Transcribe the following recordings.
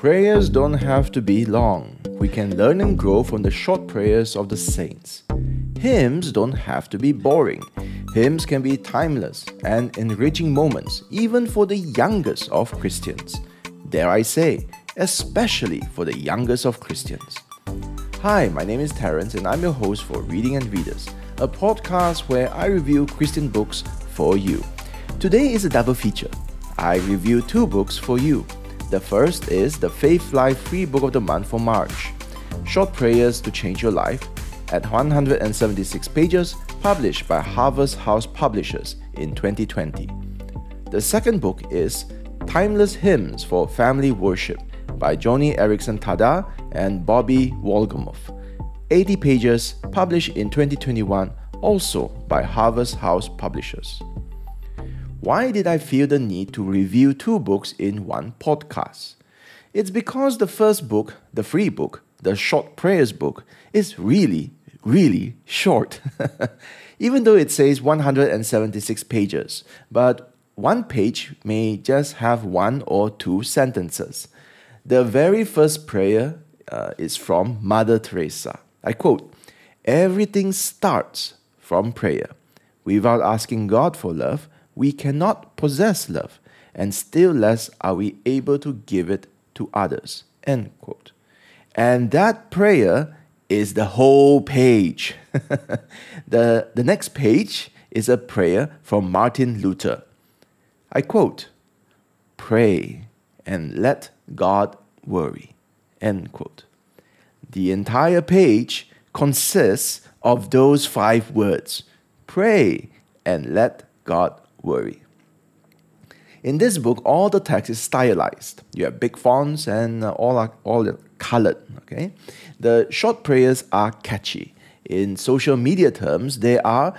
Prayers don't have to be long. We can learn and grow from the short prayers of the saints. Hymns don't have to be boring. Hymns can be timeless and enriching moments, even for the youngest of Christians. Dare I say, especially for the youngest of Christians. Hi, my name is Terence, and I'm your host for Reading and Readers, a podcast where I review Christian books for you. Today is a double feature. I review two books for you. The first is the Faith Life Free Book of the Month for March Short Prayers to Change Your Life at 176 pages, published by Harvest House Publishers in 2020. The second book is Timeless Hymns for Family Worship by Joni Eareckson Tada and Bobbie Wolgemuth. 80 pages, published in 2021, also by Harvest House Publishers. Why did I feel the need to review two books in one podcast? It's because the first book, the free book, the short prayers book, is really, really short. Even though it says 176 pages, but one page may just have one or two sentences. The very first prayer uh, is from Mother Teresa. I quote Everything starts from prayer. Without asking God for love, we cannot possess love, and still less are we able to give it to others. End quote. And that prayer is the whole page. the, the next page is a prayer from Martin Luther. I quote, Pray and let God worry. End quote. The entire page consists of those five words pray and let God worry. In this book, all the text is stylized. You have big fonts and uh, all are all colored. Okay, the short prayers are catchy. In social media terms, they are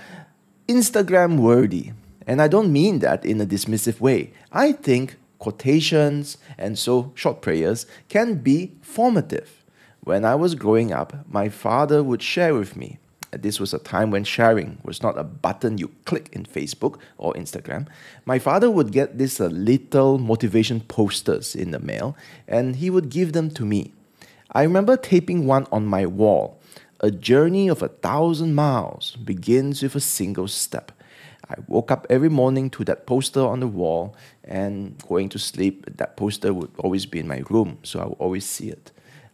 Instagram worthy, and I don't mean that in a dismissive way. I think quotations and so short prayers can be formative. When I was growing up, my father would share with me this was a time when sharing was not a button you click in Facebook or Instagram. My father would get these uh, little motivation posters in the mail and he would give them to me. I remember taping one on my wall. A journey of a thousand miles begins with a single step. I woke up every morning to that poster on the wall and going to sleep, that poster would always be in my room, so I would always see it.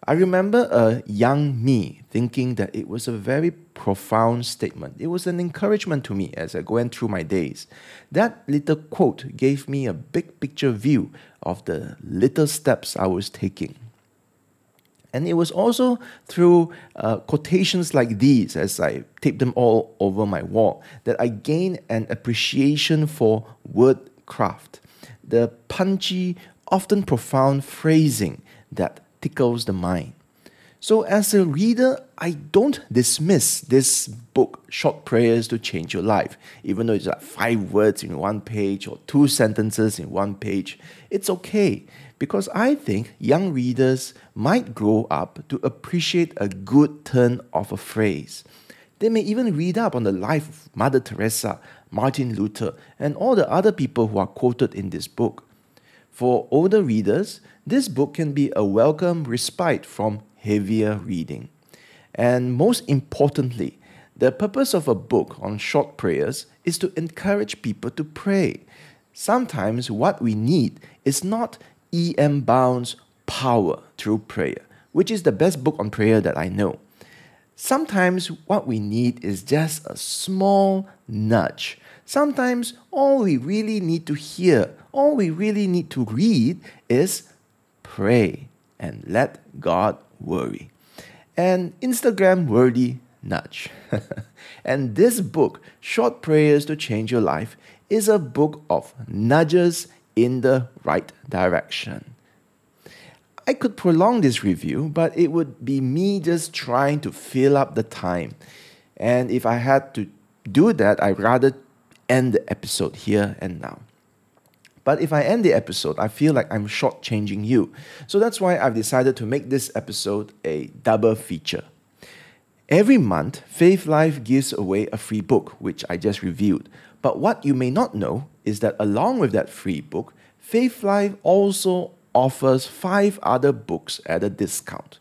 I remember a young me thinking that it was a very profound statement. It was an encouragement to me as I went through my days. That little quote gave me a big picture view of the little steps I was taking. And it was also through uh, quotations like these, as I taped them all over my wall, that I gained an appreciation for word craft, the punchy, often profound phrasing that tickles the mind. So, as a reader, I don't dismiss this book, Short Prayers to Change Your Life, even though it's like five words in one page or two sentences in one page. It's okay because I think young readers might grow up to appreciate a good turn of a phrase. They may even read up on the life of Mother Teresa, Martin Luther, and all the other people who are quoted in this book. For older readers, this book can be a welcome respite from heavier reading. And most importantly, the purpose of a book on short prayers is to encourage people to pray. Sometimes what we need is not E.M. Bounds' Power Through Prayer, which is the best book on prayer that I know. Sometimes what we need is just a small nudge. Sometimes all we really need to hear, all we really need to read is pray and let God worry. An Instagram worthy nudge. and this book, Short Prayers to Change Your Life, is a book of nudges in the right direction. I could prolong this review, but it would be me just trying to fill up the time. And if I had to do that, I'd rather end the episode here and now. But if I end the episode, I feel like I'm shortchanging you. So that's why I've decided to make this episode a double feature. Every month, Faith Life gives away a free book, which I just reviewed. But what you may not know is that along with that free book, Faith Life also offers five other books at a discount.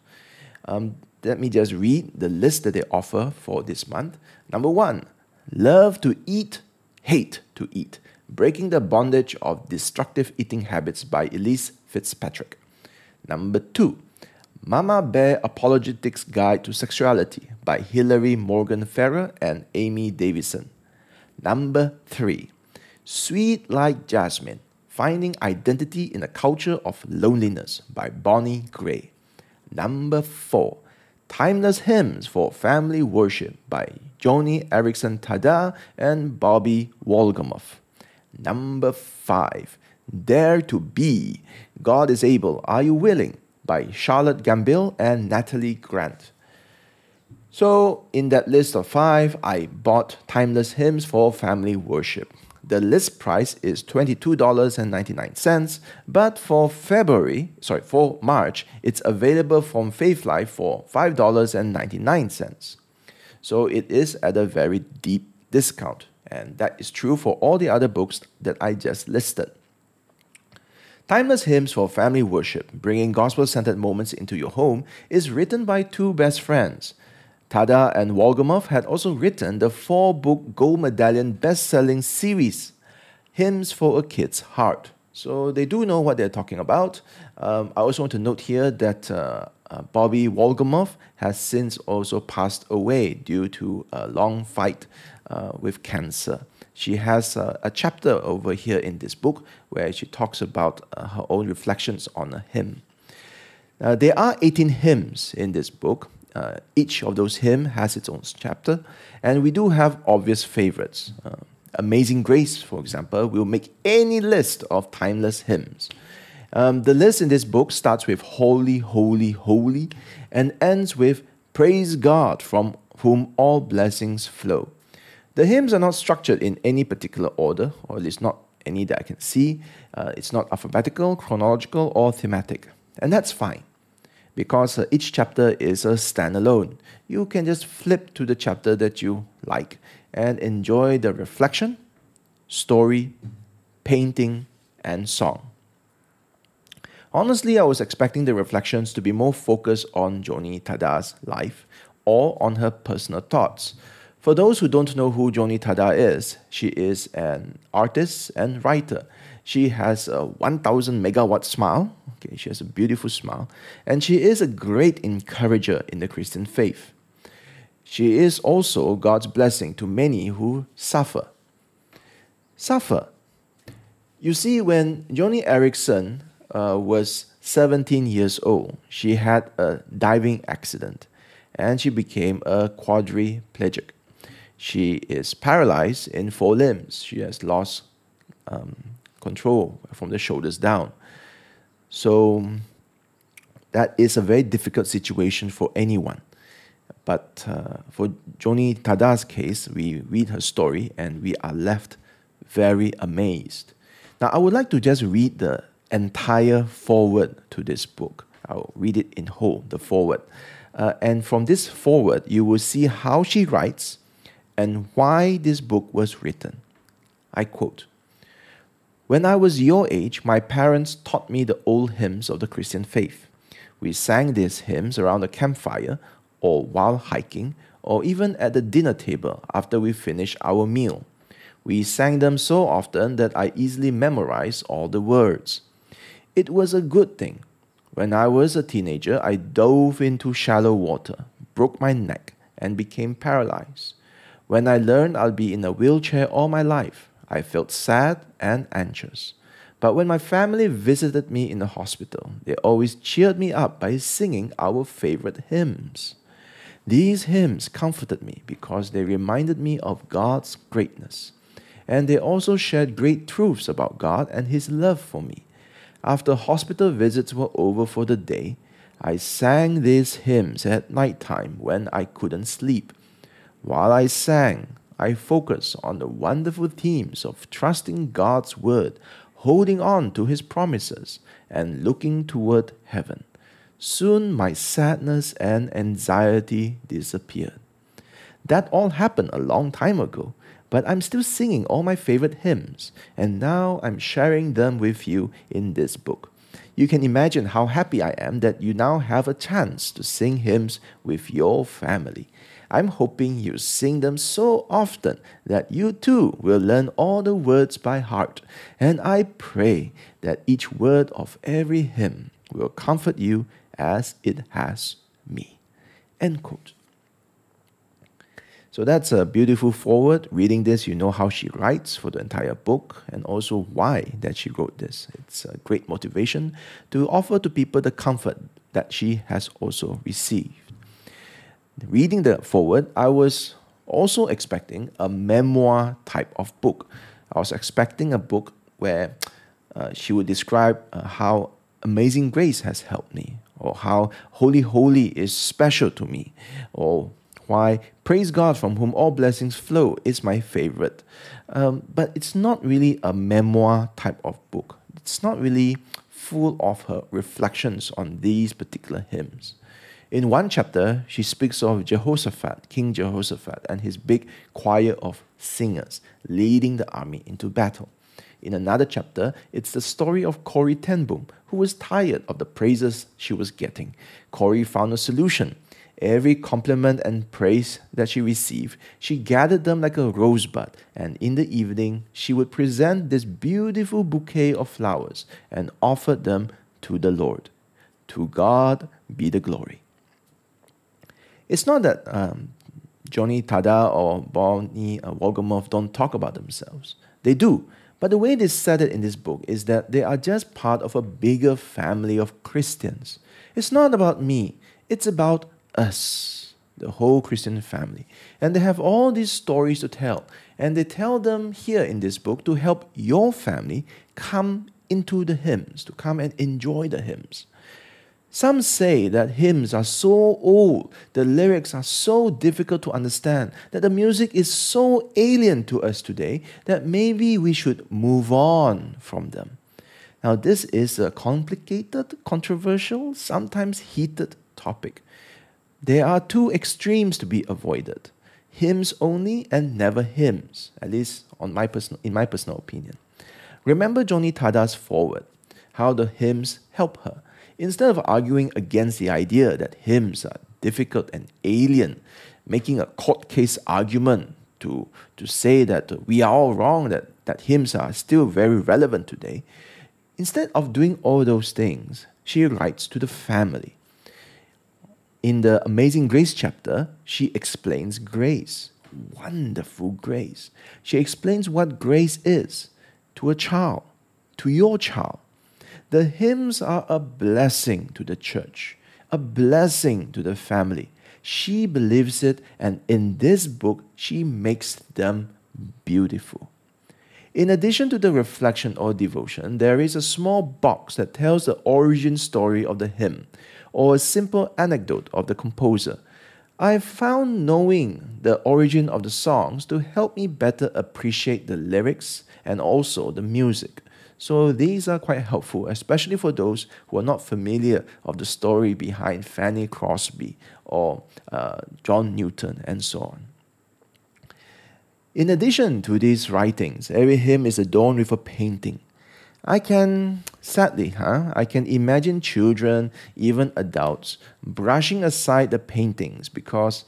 Um, let me just read the list that they offer for this month. Number one, Love to Eat, Hate to Eat Breaking the Bondage of Destructive Eating Habits by Elyse Fitzpatrick. Number two, Mama Bear Apologetics Guide to Sexuality by Hillary Morgan Ferrer and Amy Davison. Number three, Sweet Like Jasmine Finding Identity in a Culture of Loneliness by Bonnie Gray. Number four, Timeless Hymns for Family Worship by Joni Eareckson Tada and Bobbie Wolgemuth. Number five, Dare to Be God is Able, Are You Willing? by Charlotte Gambill and Natalie Grant. So, in that list of five, I bought Timeless Hymns for Family Worship. The list price is $22.99, but for February, sorry, for March, it's available from Faithlife for $5.99. So it is at a very deep discount, and that is true for all the other books that I just listed. Timeless Hymns for Family Worship, bringing gospel centered moments into your home, is written by two best friends. Tada and Wolgemuth had also written the four book gold medallion best selling series, Hymns for a Kid's Heart. So they do know what they're talking about. Um, I also want to note here that uh, uh, Bobbie Wolgemuth has since also passed away due to a long fight uh, with cancer. She has uh, a chapter over here in this book where she talks about uh, her own reflections on a hymn. Uh, there are 18 hymns in this book. Uh, each of those hymns has its own chapter, and we do have obvious favorites. Uh, Amazing Grace, for example, will make any list of timeless hymns. Um, the list in this book starts with Holy, Holy, Holy, and ends with Praise God, from whom all blessings flow. The hymns are not structured in any particular order, or at least not any that I can see. Uh, it's not alphabetical, chronological, or thematic. And that's fine because uh, each chapter is a standalone. You can just flip to the chapter that you like and enjoy the reflection, story, painting, and song. Honestly, I was expecting the reflections to be more focused on Joni Tada's life or on her personal thoughts. For those who don't know who Joni Tada is, she is an artist and writer. She has a 1000 megawatt smile. Okay, she has a beautiful smile. And she is a great encourager in the Christian faith. She is also God's blessing to many who suffer. Suffer. You see, when Joni Eareckson uh, was 17 years old, she had a diving accident and she became a quadriplegic. She is paralyzed in four limbs. She has lost um, control from the shoulders down. So that is a very difficult situation for anyone. But uh, for Joni Tada's case, we read her story and we are left very amazed. Now, I would like to just read the entire foreword to this book. I'll read it in whole, the foreword. Uh, and from this foreword, you will see how she writes and why this book was written. I quote When I was your age, my parents taught me the old hymns of the Christian faith. We sang these hymns around the campfire, or while hiking, or even at the dinner table after we finished our meal. We sang them so often that I easily memorized all the words. It was a good thing. When I was a teenager, I dove into shallow water, broke my neck, and became paralyzed. When I learned I'd be in a wheelchair all my life, I felt sad and anxious. But when my family visited me in the hospital, they always cheered me up by singing our favorite hymns. These hymns comforted me because they reminded me of God's greatness. And they also shared great truths about God and His love for me. After hospital visits were over for the day, I sang these hymns at night time when I couldn't sleep while I sang, I focused on the wonderful themes of trusting God's word, holding on to his promises, and looking toward heaven. Soon my sadness and anxiety disappeared. That all happened a long time ago, but I'm still singing all my favorite hymns, and now I'm sharing them with you in this book. You can imagine how happy I am that you now have a chance to sing hymns with your family. I'm hoping you sing them so often that you too will learn all the words by heart. And I pray that each word of every hymn will comfort you as it has me. End quote. So that's a beautiful forward. Reading this, you know how she writes for the entire book and also why that she wrote this. It's a great motivation to offer to people the comfort that she has also received. Reading the foreword, I was also expecting a memoir type of book. I was expecting a book where uh, she would describe uh, how Amazing Grace has helped me, or how Holy Holy is special to me, or why Praise God from whom all blessings flow is my favorite. Um, but it's not really a memoir type of book. It's not really full of her reflections on these particular hymns. In one chapter, she speaks of Jehoshaphat, King Jehoshaphat, and his big choir of singers leading the army into battle. In another chapter, it's the story of Corrie ten Boom, who was tired of the praises she was getting. Corrie found a solution Every compliment and praise that she received, she gathered them like a rosebud, and in the evening she would present this beautiful bouquet of flowers and offered them to the Lord. To God be the glory. It's not that um, Joni Tada or Bonnie uh, don't talk about themselves. They do. But the way they said it in this book is that they are just part of a bigger family of Christians. It's not about me, it's about us, the whole Christian family. And they have all these stories to tell. And they tell them here in this book to help your family come into the hymns, to come and enjoy the hymns. Some say that hymns are so old, the lyrics are so difficult to understand, that the music is so alien to us today that maybe we should move on from them. Now, this is a complicated, controversial, sometimes heated topic. There are two extremes to be avoided hymns only and never hymns, at least on my personal, in my personal opinion. Remember Joni Tada's foreword, how the hymns help her. Instead of arguing against the idea that hymns are difficult and alien, making a court case argument to, to say that we are all wrong, that, that hymns are still very relevant today, instead of doing all those things, she writes to the family in the Amazing Grace chapter, she explains grace. Wonderful grace. She explains what grace is to a child, to your child. The hymns are a blessing to the church, a blessing to the family. She believes it, and in this book, she makes them beautiful. In addition to the reflection or devotion, there is a small box that tells the origin story of the hymn or a simple anecdote of the composer. I found knowing the origin of the songs to help me better appreciate the lyrics and also the music. So these are quite helpful, especially for those who are not familiar of the story behind Fanny Crosby or uh, John Newton and so on. In addition to these writings, every hymn is adorned with a painting. I can, sadly, huh, I can imagine children, even adults, brushing aside the paintings because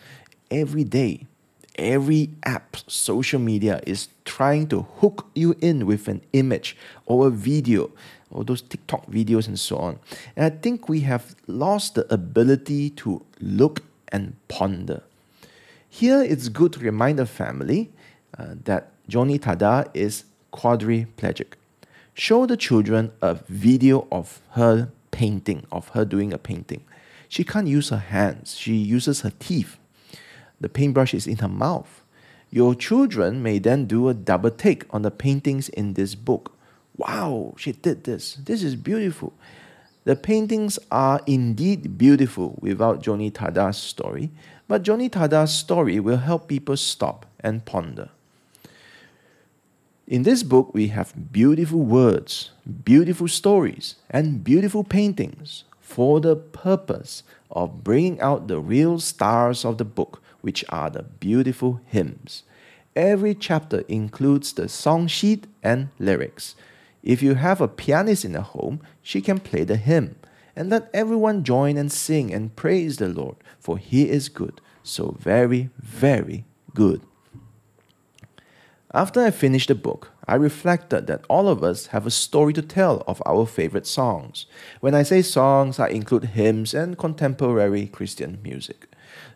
every day, every app, social media is trying to hook you in with an image or a video or those TikTok videos and so on. And I think we have lost the ability to look and ponder. Here, it's good to remind the family uh, that Joni Tada is quadriplegic show the children a video of her painting, of her doing a painting. She can't use her hands, she uses her teeth. The paintbrush is in her mouth. Your children may then do a double take on the paintings in this book. Wow, she did this. This is beautiful. The paintings are indeed beautiful without Joni Tada's story, but Joni Tada's story will help people stop and ponder. In this book, we have beautiful words, beautiful stories, and beautiful paintings for the purpose of bringing out the real stars of the book, which are the beautiful hymns. Every chapter includes the song sheet and lyrics. If you have a pianist in the home, she can play the hymn. And let everyone join and sing and praise the Lord, for he is good, so very, very good. After I finished the book, I reflected that all of us have a story to tell of our favorite songs. When I say songs, I include hymns and contemporary Christian music.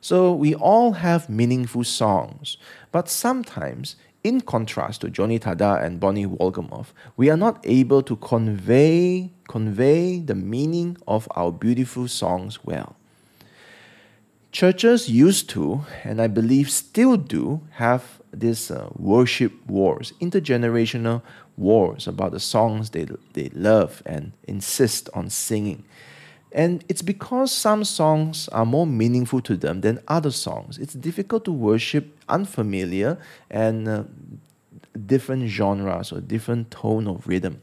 So we all have meaningful songs, but sometimes, in contrast to Joni Tada and Bonnie Wolgemuth, we are not able to convey convey the meaning of our beautiful songs well. Churches used to, and I believe still do, have these uh, worship wars, intergenerational wars about the songs they, they love and insist on singing. And it's because some songs are more meaningful to them than other songs. It's difficult to worship unfamiliar and uh, different genres or different tone of rhythm.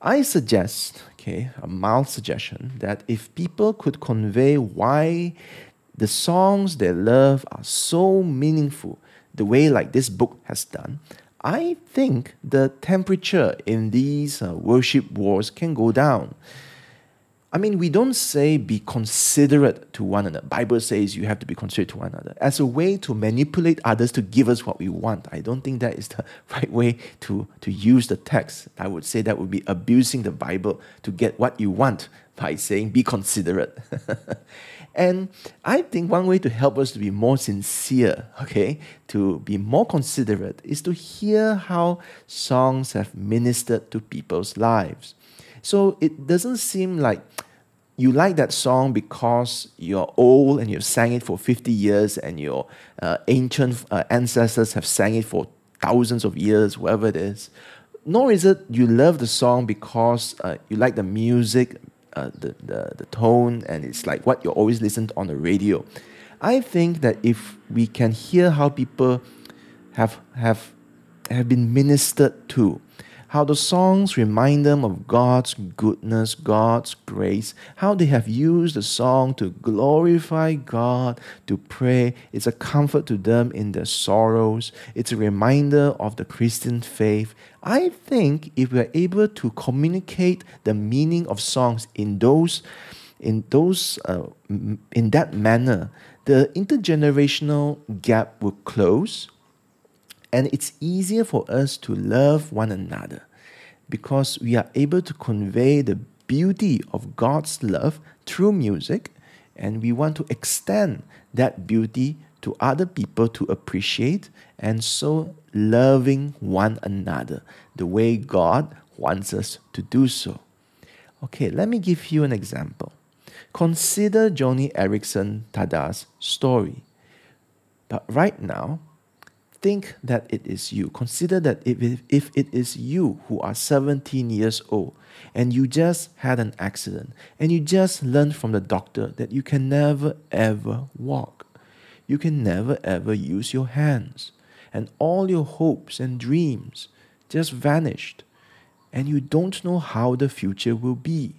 I suggest, okay, a mild suggestion, that if people could convey why the songs they love are so meaningful, the way like this book has done, I think the temperature in these uh, worship wars can go down. I mean, we don't say be considerate to one another. Bible says you have to be considerate to one another as a way to manipulate others to give us what we want. I don't think that is the right way to, to use the text. I would say that would be abusing the Bible to get what you want by saying be considerate. and I think one way to help us to be more sincere, okay, to be more considerate, is to hear how songs have ministered to people's lives. So it doesn't seem like you like that song because you're old and you've sang it for 50 years and your uh, ancient uh, ancestors have sang it for thousands of years, whatever it is. Nor is it you love the song because uh, you like the music, uh, the, the, the tone, and it's like what you always listen to on the radio. I think that if we can hear how people have, have, have been ministered to, how the songs remind them of God's goodness, God's grace, how they have used the song to glorify God, to pray. It's a comfort to them in their sorrows, it's a reminder of the Christian faith. I think if we are able to communicate the meaning of songs in those in those uh, in that manner, the intergenerational gap will close and it's easier for us to love one another because we are able to convey the beauty of God's love through music, and we want to extend that beauty to other people to appreciate, and so loving one another the way God wants us to do so. Okay, let me give you an example. Consider Joni Eareckson Tada's story. But right now, think that it is you. Consider that if, if it is you who are 17 years old and you just had an accident and you just learned from the doctor that you can never ever walk, you can never ever use your hands, and all your hopes and dreams just vanished, and you don't know how the future will be.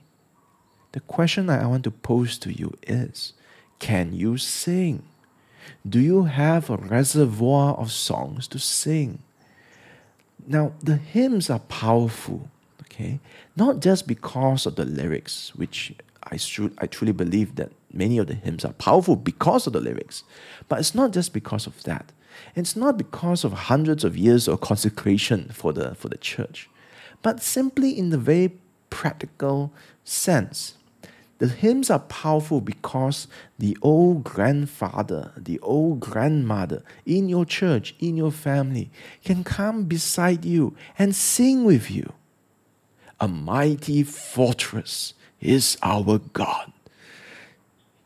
The question I want to pose to you is can you sing? Do you have a reservoir of songs to sing? Now, the hymns are powerful, okay? Not just because of the lyrics, which I, should, I truly believe that many of the hymns are powerful because of the lyrics, but it's not just because of that. It's not because of hundreds of years of consecration for the, for the church, but simply in the very practical sense the hymns are powerful because the old grandfather, the old grandmother in your church, in your family, can come beside you and sing with you. A mighty fortress is our God.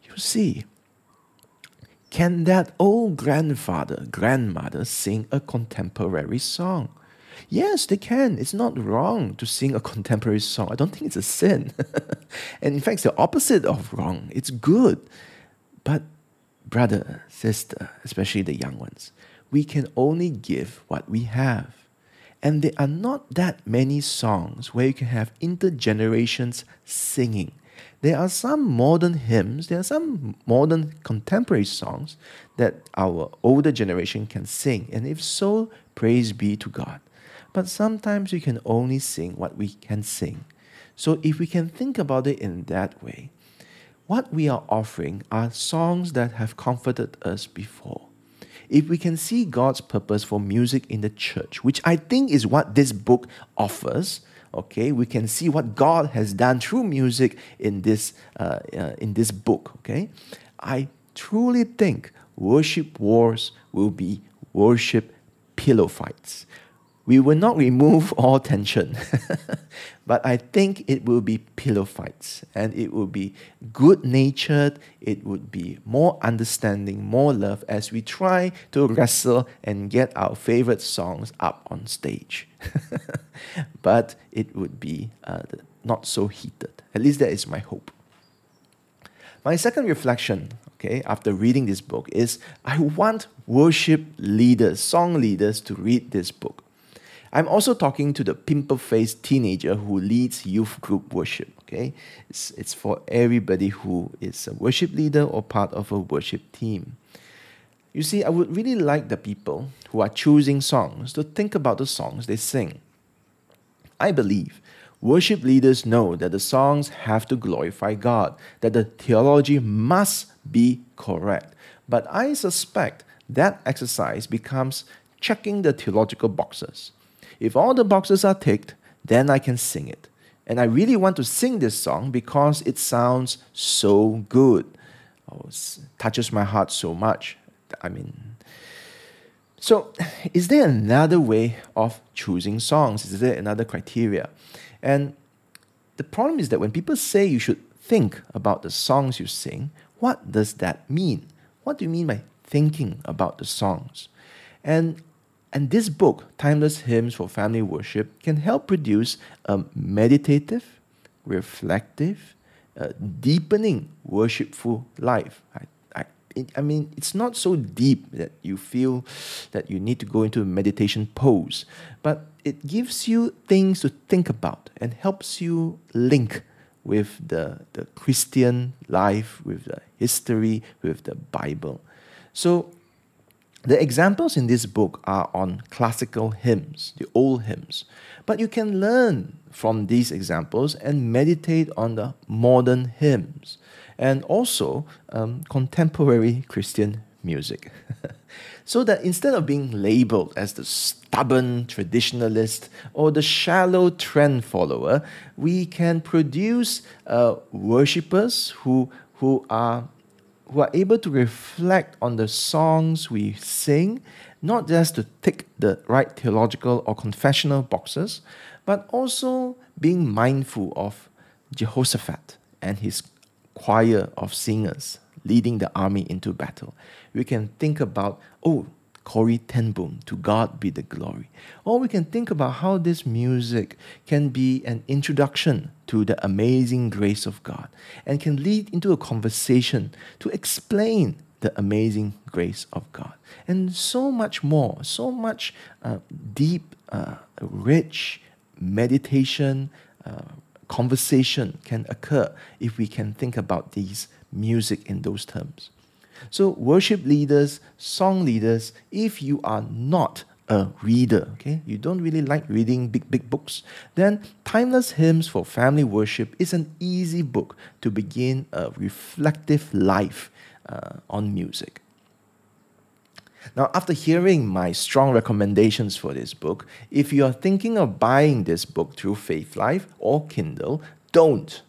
You see, can that old grandfather, grandmother sing a contemporary song? Yes, they can. It's not wrong to sing a contemporary song. I don't think it's a sin. and in fact, it's the opposite of wrong. It's good. But, brother, sister, especially the young ones, we can only give what we have. And there are not that many songs where you can have intergenerations singing. There are some modern hymns, there are some modern contemporary songs that our older generation can sing. And if so, praise be to God. But sometimes we can only sing what we can sing. So if we can think about it in that way, what we are offering are songs that have comforted us before. If we can see God's purpose for music in the church, which I think is what this book offers, okay, we can see what God has done through music in this uh, uh, in this book. Okay, I truly think worship wars will be worship pillow fights we will not remove all tension, but I think it will be pillow fights and it will be good natured, it would be more understanding, more love as we try to wrestle and get our favorite songs up on stage. but it would be uh, not so heated. At least that is my hope. My second reflection, okay, after reading this book is I want worship leaders, song leaders to read this book I'm also talking to the pimple faced teenager who leads youth group worship. Okay, it's, it's for everybody who is a worship leader or part of a worship team. You see, I would really like the people who are choosing songs to think about the songs they sing. I believe worship leaders know that the songs have to glorify God, that the theology must be correct. But I suspect that exercise becomes checking the theological boxes. If all the boxes are ticked, then I can sing it. And I really want to sing this song because it sounds so good. Oh, it touches my heart so much. I mean, so is there another way of choosing songs? Is there another criteria? And the problem is that when people say you should think about the songs you sing, what does that mean? What do you mean by thinking about the songs? And and this book, Timeless Hymns for Family Worship, can help produce a meditative, reflective, uh, deepening worshipful life. I, I, it, I mean, it's not so deep that you feel that you need to go into a meditation pose, but it gives you things to think about and helps you link with the, the Christian life, with the history, with the Bible. So the examples in this book are on classical hymns, the old hymns, but you can learn from these examples and meditate on the modern hymns and also um, contemporary Christian music. so that instead of being labeled as the stubborn traditionalist or the shallow trend follower, we can produce uh, worshippers who, who are who are able to reflect on the songs we sing, not just to tick the right theological or confessional boxes, but also being mindful of Jehoshaphat and his choir of singers leading the army into battle. We can think about, oh, Corrie ten Boom, To God Be the Glory. Or we can think about how this music can be an introduction to the amazing grace of God and can lead into a conversation to explain the amazing grace of God. And so much more, so much uh, deep, uh, rich meditation, uh, conversation can occur if we can think about these music in those terms. So, worship leaders, song leaders, if you are not a reader, okay, you don't really like reading big, big books, then Timeless Hymns for Family Worship is an easy book to begin a reflective life uh, on music. Now, after hearing my strong recommendations for this book, if you are thinking of buying this book through Faith Life or Kindle, don't.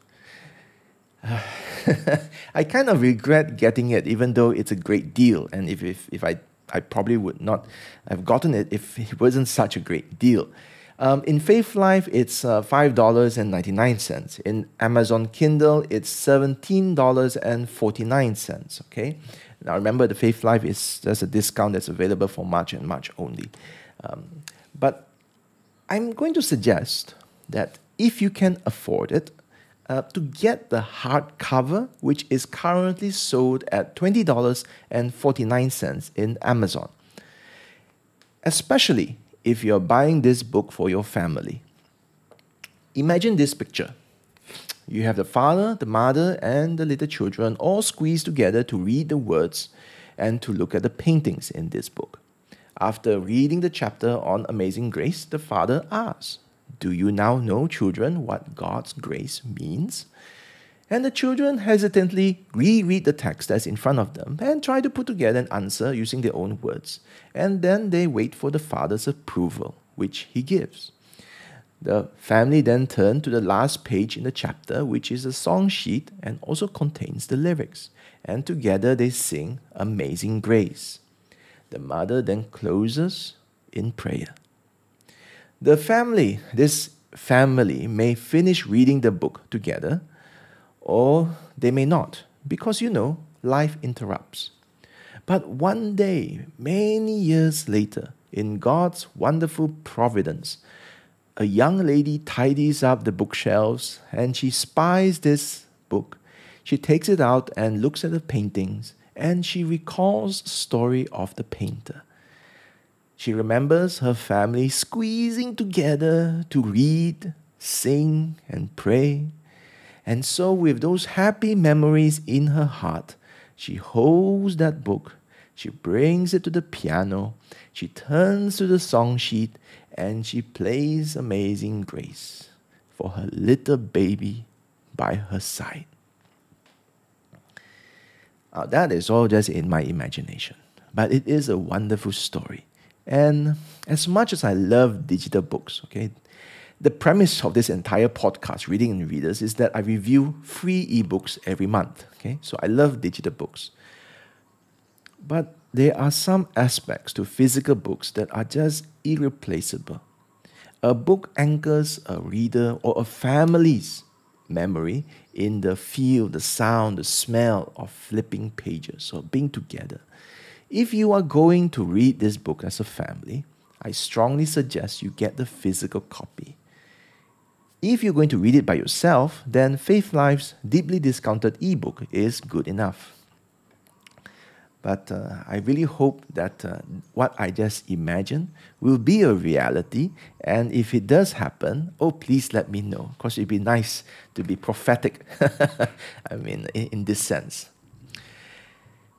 I kind of regret getting it, even though it's a great deal. And if, if, if I, I probably would not have gotten it if it wasn't such a great deal. Um, in Faithlife, it's uh, $5.99. In Amazon Kindle, it's $17.49. Okay? Now remember, the Faith Life is there's a discount that's available for March and March only. Um, but I'm going to suggest that if you can afford it, uh, to get the hardcover, which is currently sold at $20.49 in Amazon. Especially if you're buying this book for your family. Imagine this picture. You have the father, the mother, and the little children all squeezed together to read the words and to look at the paintings in this book. After reading the chapter on Amazing Grace, the father asks, Do you now know, children, what God's grace means? And the children hesitantly reread the text that's in front of them and try to put together an answer using their own words. And then they wait for the father's approval, which he gives. The family then turn to the last page in the chapter, which is a song sheet and also contains the lyrics. And together they sing Amazing Grace. The mother then closes in prayer. The family, this family, may finish reading the book together, or they may not, because you know, life interrupts. But one day, many years later, in God's wonderful providence, a young lady tidies up the bookshelves and she spies this book. She takes it out and looks at the paintings and she recalls the story of the painter. She remembers her family squeezing together to read, sing, and pray. And so, with those happy memories in her heart, she holds that book, she brings it to the piano, she turns to the song sheet, and she plays Amazing Grace for her little baby by her side. Uh, that is all just in my imagination, but it is a wonderful story. And as much as I love digital books, okay, the premise of this entire podcast, Reading and Readers, is that I review free ebooks every month. Okay, so I love digital books. But there are some aspects to physical books that are just irreplaceable. A book anchors a reader or a family's memory in the feel, the sound, the smell of flipping pages or being together. If you are going to read this book as a family, I strongly suggest you get the physical copy. If you're going to read it by yourself, then Faith Life's deeply discounted ebook is good enough. But uh, I really hope that uh, what I just imagined will be a reality. And if it does happen, oh, please let me know. Because it'd be nice to be prophetic, I mean, in, in this sense.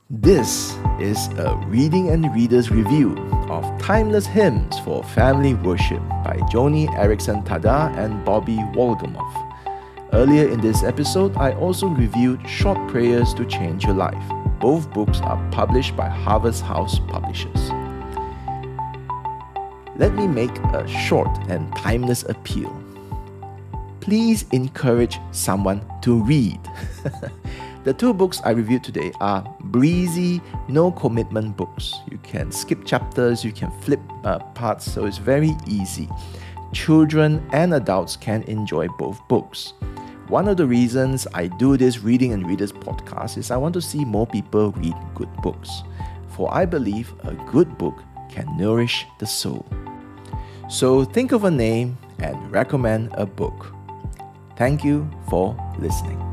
This is a Reading and Readers review of Timeless Hymns for Family Worship by Joni Eareckson Tada and Bobbie Wolgemuth. Earlier in this episode, I also reviewed Short Prayers to Change Your Life both books are published by Harvest House Publishers. Let me make a short and timeless appeal. Please encourage someone to read. the two books I reviewed today are breezy, no commitment books. You can skip chapters, you can flip uh, parts, so it's very easy. Children and adults can enjoy both books. One of the reasons I do this Reading and Readers podcast is I want to see more people read good books. For I believe a good book can nourish the soul. So think of a name and recommend a book. Thank you for listening.